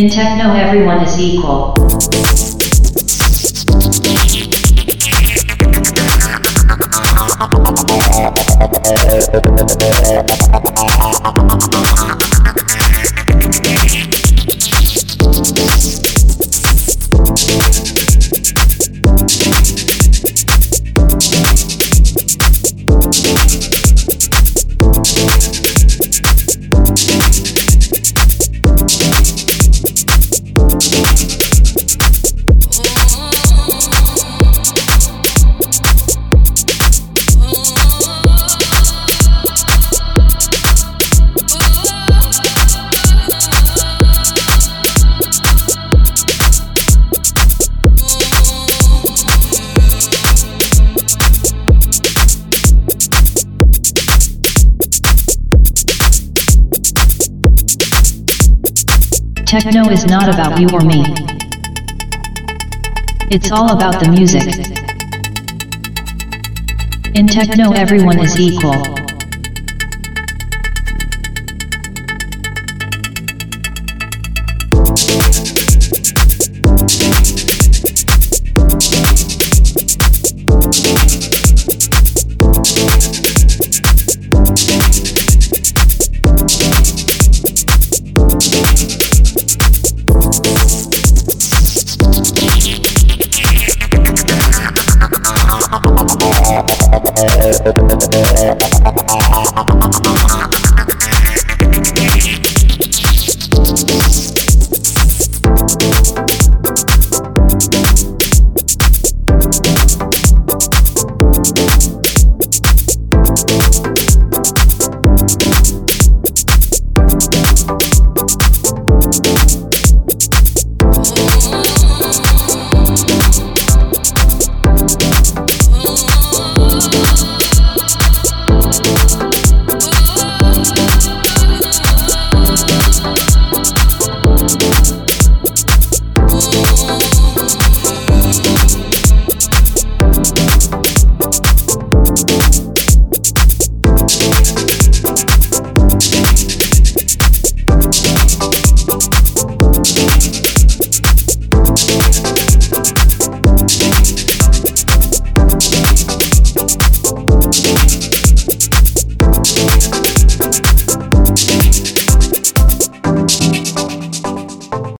In techno, everyone is equal. Techno is not about you or me. It's all about the music. In techno, everyone is equal. Thank you.